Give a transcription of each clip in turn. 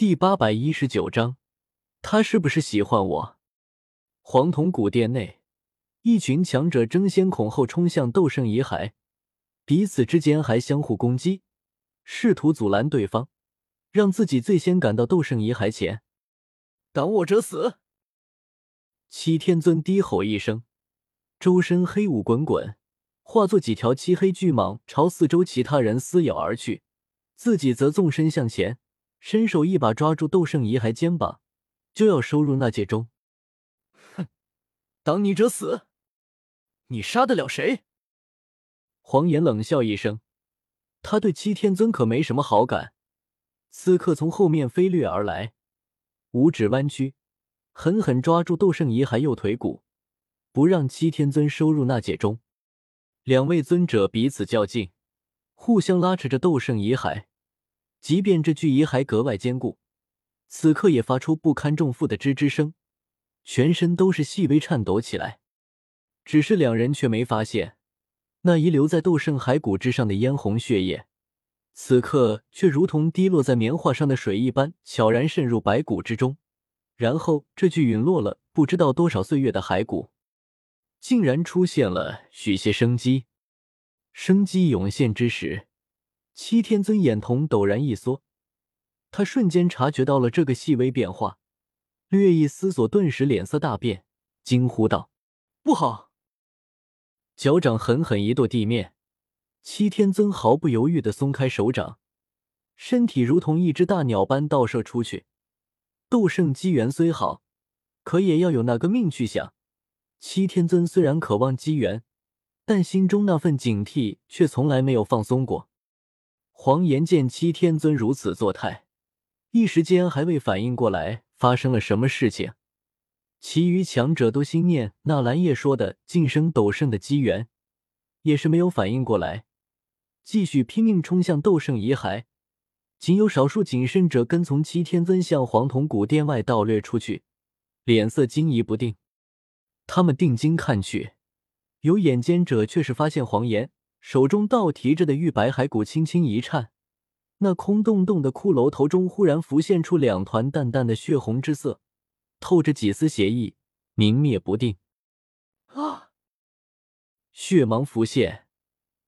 第八百一十九章，他是不是喜欢我？黄铜古殿内，一群强者争先恐后冲向斗圣遗骸，彼此之间还相互攻击，试图阻拦对方，让自己最先赶到斗圣遗骸前。挡我者死！七天尊低吼一声，周身黑雾滚滚，化作几条漆黑巨蟒朝四周其他人撕咬而去，自己则纵身向前。伸手一把抓住斗圣遗骸肩膀，就要收入那界中。哼，挡你者死！你杀得了谁？黄岩冷笑一声，他对七天尊可没什么好感。此刻从后面飞掠而来，五指弯曲，狠狠抓住斗圣遗骸右腿骨，不让七天尊收入那界中。两位尊者彼此较劲，互相拉扯着斗圣遗骸。即便这具遗骸格外坚固，此刻也发出不堪重负的吱吱声，全身都是细微颤抖起来。只是两人却没发现，那遗留在斗圣骸骨之上的嫣红血液，此刻却如同滴落在棉花上的水一般，悄然渗入白骨之中。然后，这具陨落了不知道多少岁月的骸骨，竟然出现了许些生机。生机涌现之时。七天尊眼瞳陡然一缩，他瞬间察觉到了这个细微变化，略一思索，顿时脸色大变，惊呼道：“不好！”脚掌狠狠一跺地面，七天尊毫不犹豫的松开手掌，身体如同一只大鸟般倒射出去。斗圣机缘虽好，可也要有那个命去想。七天尊虽然渴望机缘，但心中那份警惕却从来没有放松过。黄岩见七天尊如此作态，一时间还未反应过来发生了什么事情。其余强者都心念那蓝叶说的晋升斗圣的机缘，也是没有反应过来，继续拼命冲向斗圣遗骸。仅有少数谨慎者跟从七天尊向黄铜古殿外盗掠出去，脸色惊疑不定。他们定睛看去，有眼尖者却是发现黄岩。手中倒提着的玉白骸骨轻轻一颤，那空洞洞的骷髅头中忽然浮现出两团淡淡的血红之色，透着几丝邪意，明灭不定。啊！血芒浮现，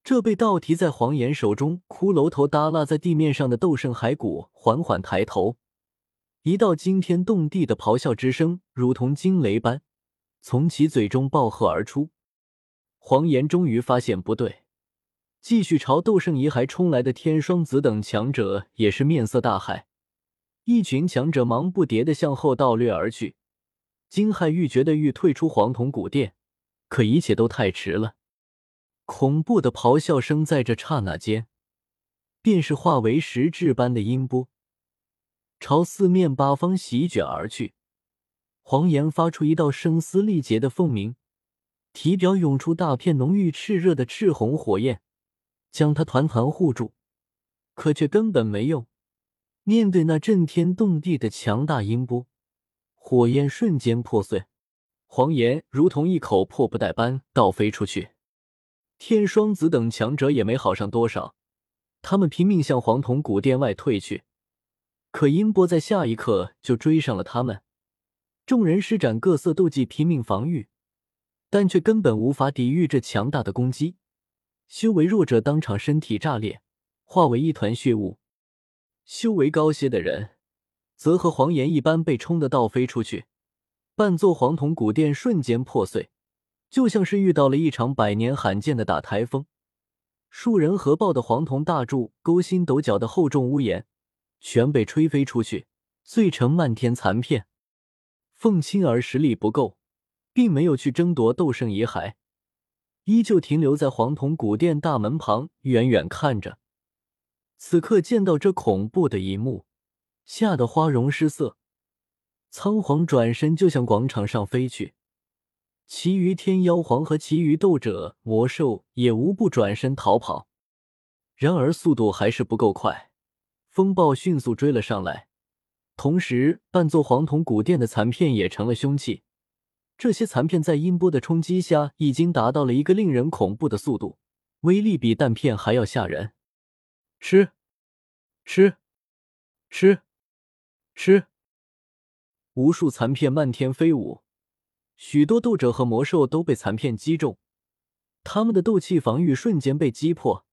这被倒提在黄岩手中，骷髅头耷拉在地面上的斗圣骸骨缓缓抬头，一道惊天动地的咆哮之声，如同惊雷般从其嘴中爆喝而出。黄岩终于发现不对。继续朝斗圣遗骸冲来的天双子等强者也是面色大骇，一群强者忙不迭的向后倒掠而去，惊骇欲绝的欲退出黄铜古殿，可一切都太迟了。恐怖的咆哮声在这刹那间，便是化为实质般的音波，朝四面八方席卷而去。黄岩发出一道声嘶力竭的凤鸣，体表涌出大片浓郁炽热的赤红火焰。将他团团护住，可却根本没用。面对那震天动地的强大音波，火焰瞬间破碎，黄岩如同一口破布袋般倒飞出去。天双子等强者也没好上多少，他们拼命向黄铜古殿外退去，可音波在下一刻就追上了他们。众人施展各色斗技，拼命防御，但却根本无法抵御这强大的攻击。修为弱者当场身体炸裂，化为一团血雾；修为高些的人，则和黄岩一般被冲得倒飞出去。半座黄铜古殿瞬间破碎，就像是遇到了一场百年罕见的大台风。数人合抱的黄铜大柱、勾心斗角的厚重屋檐，全被吹飞出去，碎成漫天残片。凤青儿实力不够，并没有去争夺斗圣遗骸。依旧停留在黄铜古殿大门旁，远远看着。此刻见到这恐怖的一幕，吓得花容失色，仓皇转身就向广场上飞去。其余天妖皇和其余斗者、魔兽也无不转身逃跑，然而速度还是不够快。风暴迅速追了上来，同时半座黄铜古殿的残片也成了凶器。这些残片在音波的冲击下，已经达到了一个令人恐怖的速度，威力比弹片还要吓人。吃，吃，吃！吃！无数残片漫天飞舞，许多斗者和魔兽都被残片击中，他们的斗气防御瞬间被击破。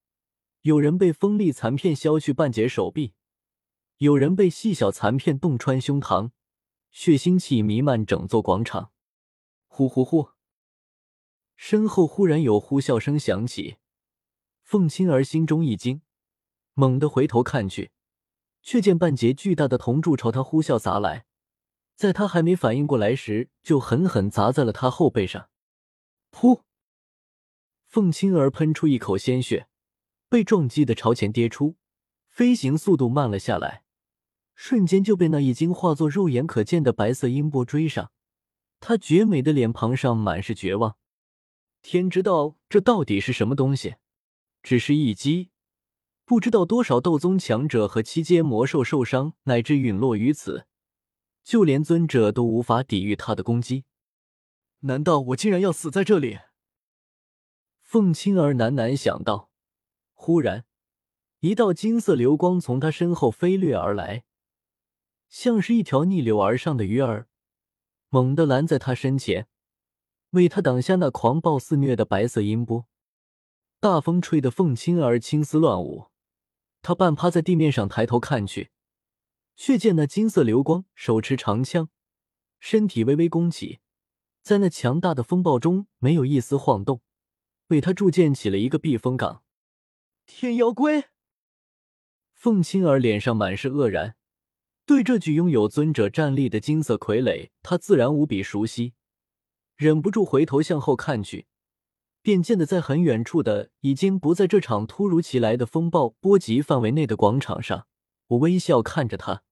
有人被锋利残片削去半截手臂，有人被细小残片洞穿胸膛，血腥气弥漫整座广场。呼呼呼！身后忽然有呼啸声响起，凤青儿心中一惊，猛地回头看去，却见半截巨大的铜柱朝他呼啸砸来，在他还没反应过来时，就狠狠砸在了他后背上。噗！凤青儿喷出一口鲜血。被撞击的朝前跌出，飞行速度慢了下来，瞬间就被那已经化作肉眼可见的白色音波追上。他绝美的脸庞上满是绝望。天知道这到底是什么东西，只是一击，不知道多少斗宗强者和七阶魔兽受伤乃至陨落于此，就连尊者都无法抵御他的攻击。难道我竟然要死在这里？凤青儿喃喃想到。忽然，一道金色流光从他身后飞掠而来，像是一条逆流而上的鱼儿，猛地拦在他身前，为他挡下那狂暴肆虐的白色音波。大风吹得凤青儿青丝乱舞，他半趴在地面上抬头看去，却见那金色流光手持长枪，身体微微弓起，在那强大的风暴中没有一丝晃动，为他筑建起了一个避风港。天妖龟，凤青儿脸上满是愕然，对这具拥有尊者战力的金色傀儡，他自然无比熟悉，忍不住回头向后看去，便见得在很远处的，已经不在这场突如其来的风暴波及范围内的广场上，我微笑看着他。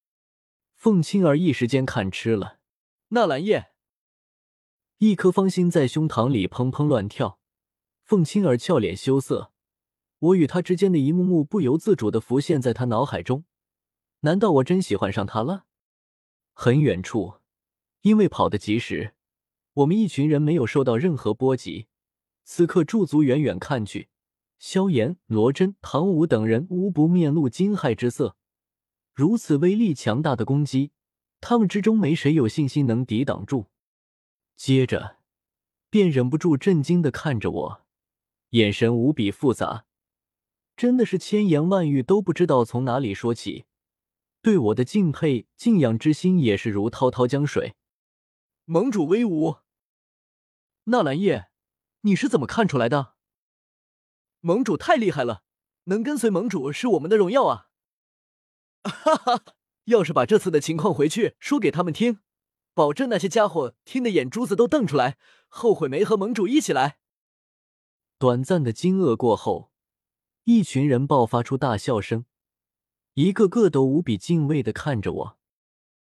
凤青儿一时间看痴了。纳兰叶，一颗芳心在胸膛里砰砰乱跳，凤青儿俏脸羞涩。我与他之间的一幕幕不由自主的浮现在他脑海中，难道我真喜欢上他了？很远处，因为跑得及时，我们一群人没有受到任何波及。此刻驻足远远看去，萧炎、罗真、唐舞等人无不面露惊骇之色。如此威力强大的攻击，他们之中没谁有信心能抵挡住。接着，便忍不住震惊的看着我，眼神无比复杂。真的是千言万语都不知道从哪里说起，对我的敬佩敬仰之心也是如滔滔江水。盟主威武！纳兰叶，你是怎么看出来的？盟主太厉害了，能跟随盟主是我们的荣耀啊！哈哈，要是把这次的情况回去说给他们听，保证那些家伙听得眼珠子都瞪出来，后悔没和盟主一起来。短暂的惊愕过后。一群人爆发出大笑声，一个个都无比敬畏的看着我。